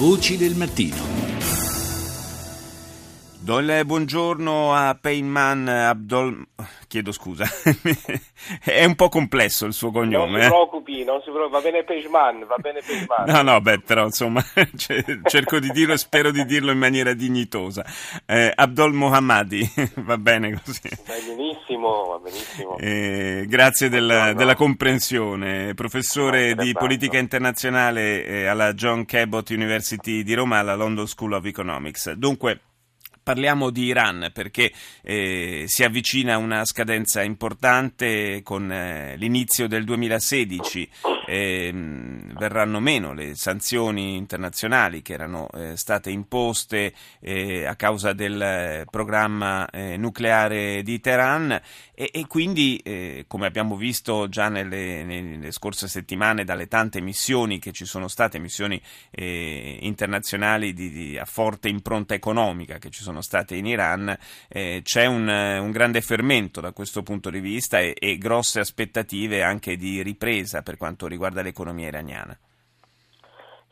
Voci del mattino. Do il buongiorno a Payman Abdol... chiedo scusa, è un po' complesso il suo cognome. Non si preoccupi, non si preoccupi. va bene Pejman, va bene Pejman. No, no, beh, però insomma, cerco di dirlo e spero di dirlo in maniera dignitosa. Eh, Abdol Mohammadi, va bene così. Va benissimo, va benissimo. Eh, grazie del, della comprensione. Professore di politica internazionale eh, alla John Cabot University di Roma, alla London School of Economics. Dunque, Parliamo di Iran perché eh, si avvicina una scadenza importante con eh, l'inizio del 2016 eh, verranno meno le sanzioni internazionali che erano eh, state imposte eh, a causa del eh, programma eh, nucleare di Teheran. E, e quindi, eh, come abbiamo visto già nelle, nelle, scorse settimane dalle tante missioni che ci sono state, missioni internazionali di, di, a forte impronta economica che ci sono state in Iran, c'è un, un, grande fermento da questo punto di vista e, e grosse aspettative anche di ripresa per quanto riguarda riguarda l'economia iraniana.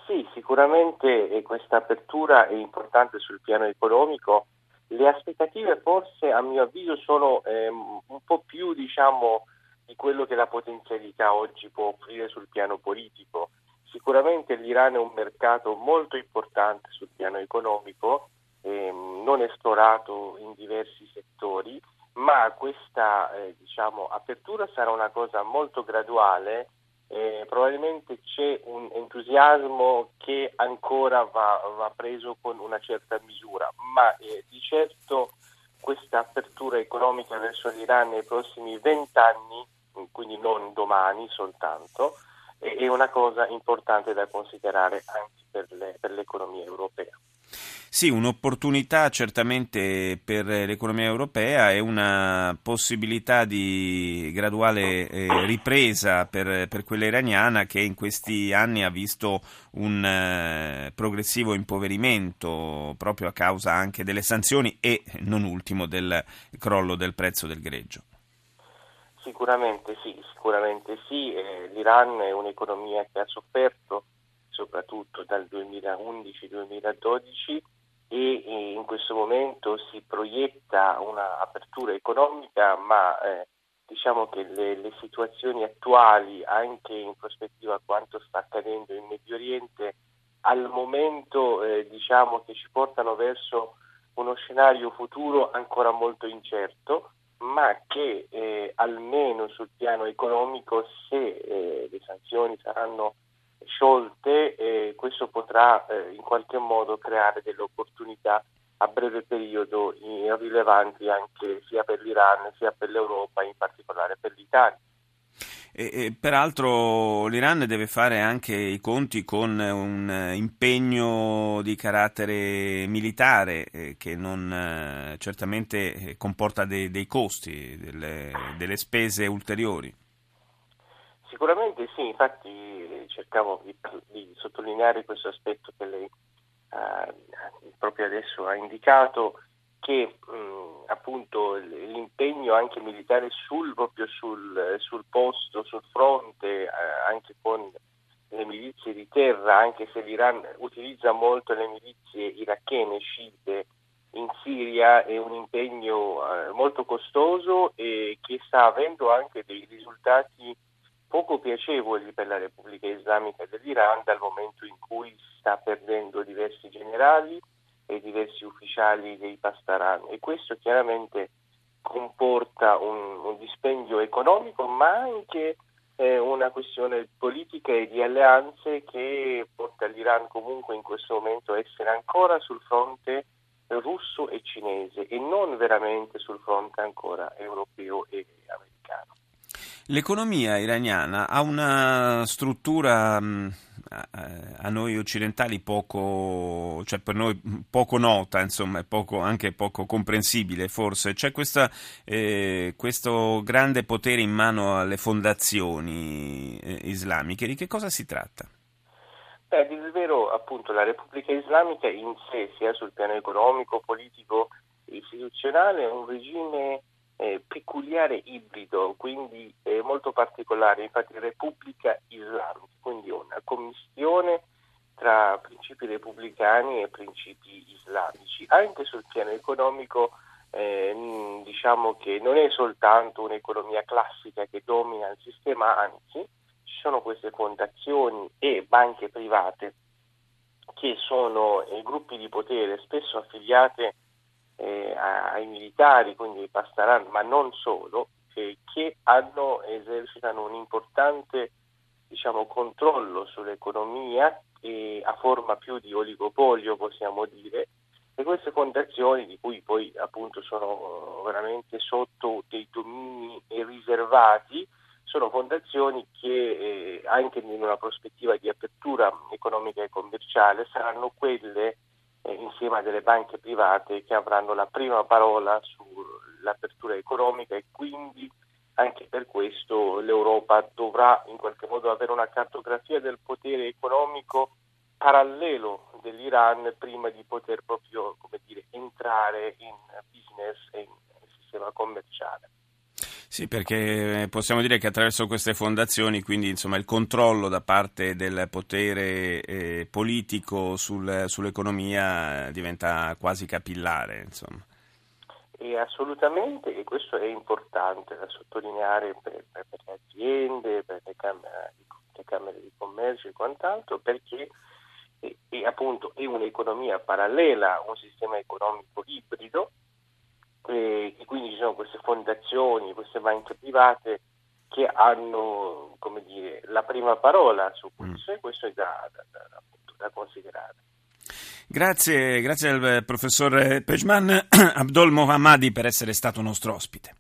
Sì, sicuramente questa apertura è importante sul piano economico. Le aspettative forse a mio avviso sono ehm, un po' più diciamo, di quello che la potenzialità oggi può offrire sul piano politico. Sicuramente l'Iran è un mercato molto importante sul piano economico, ehm, non esplorato in diversi settori, ma questa eh, diciamo, apertura sarà una cosa molto graduale eh, probabilmente c'è un entusiasmo che ancora va, va, preso con una certa misura, ma eh, di certo questa apertura economica verso l'Iran nei prossimi vent'anni, quindi non domani soltanto, è una cosa importante da considerare anche per, le, per l'economia europea. Sì, un'opportunità certamente per l'economia europea e una possibilità di graduale eh, ripresa per, per, quella iraniana che in questi anni ha visto un eh, progressivo impoverimento proprio a causa anche delle sanzioni e non ultimo del crollo del prezzo del greggio. Sicuramente sì, sicuramente sì. Eh, L'Iran è un'economia che ha sofferto soprattutto dal 2011-2012 e in questo momento si proietta un'apertura economica, ma eh, diciamo che le, le, situazioni attuali, anche in prospettiva a quanto sta accadendo in Medio Oriente, al momento eh, diciamo che ci portano verso uno scenario futuro ancora molto incerto, ma che eh, almeno sul piano economico, se eh, le sanzioni saranno sciolte, eh, questo potrà eh, in qualche modo creare delle opportunità a breve periodo rilevanti anche sia per l'Iran sia per l'Europa, in particolare per l'Italia. E, e, peraltro l'Iran deve fare anche i conti con un impegno di carattere militare eh, che non, eh, certamente comporta dei, dei costi, delle, delle spese ulteriori. Sicuramente sì, infatti cercavo di, di sottolineare questo aspetto che lei eh, proprio adesso ha indicato, che mh, appunto l'impegno anche militare sul, proprio sul, sul posto, sul fronte, eh, anche con le milizie di terra, anche se l'Iran utilizza molto le milizie irachene sciite in Siria, è un impegno eh, molto costoso e che sta avendo anche dei risultati poco piacevoli per la Repubblica Islamica dell'Iran dal momento in cui sta perdendo diversi generali e diversi ufficiali dei Pastaran e questo chiaramente comporta un, un dispendio economico ma anche eh, una questione politica e di alleanze che porta l'Iran comunque in questo momento a essere ancora sul fronte russo e cinese e non veramente sul fronte ancora europeo e americano. L'economia iraniana ha una struttura mm, a noi occidentali poco, cioè per noi poco nota, insomma, poco, anche poco comprensibile forse. C'è questa, eh, questo grande potere in mano alle fondazioni eh, islamiche. Di che cosa si tratta? Beh, il vero, appunto, la Repubblica Islamica in sé, sia sul piano economico, politico e istituzionale, è un regime eh, peculiare ibrido, quindi eh, molto particolare, infatti Repubblica Islamica, quindi una commissione tra principi repubblicani e principi islamici. Anche sul piano economico eh, diciamo che non è soltanto un'economia classica che domina il sistema, anzi ci sono queste fondazioni e banche private che sono eh, gruppi di potere spesso affiliate eh, ai militari, quindi ai pastaran, ma non solo, eh, che hanno, esercitano un importante diciamo, controllo sull'economia a forma più di oligopolio possiamo dire. E queste fondazioni di cui poi appunto sono veramente sotto dei domini riservati sono fondazioni che eh, anche in una prospettiva di apertura economica e commerciale saranno quelle insieme a delle banche private che avranno la prima parola sull'apertura economica e quindi anche per questo l'Europa dovrà in qualche modo avere una cartografia del potere economico parallelo dell'Iran prima di poter proprio dire, entrare in business e in sistema commerciale. Sì, perché possiamo dire che attraverso queste fondazioni, quindi insomma, il controllo da parte del potere eh, politico sul, sull'economia diventa quasi capillare. Insomma. E assolutamente, e questo è importante da sottolineare per, per, per le aziende, per le camere, le camere, di commercio e quant'altro, perché è, è, appunto è un'economia parallela, un sistema economico ibrido, e, e quindi ci sono queste fondazioni, queste banche private che hanno come dire, la prima parola su questo mm. e questo è da, da, da, da considerare. Grazie, grazie al professor Pejman Abdol Mohammadi per essere stato nostro ospite.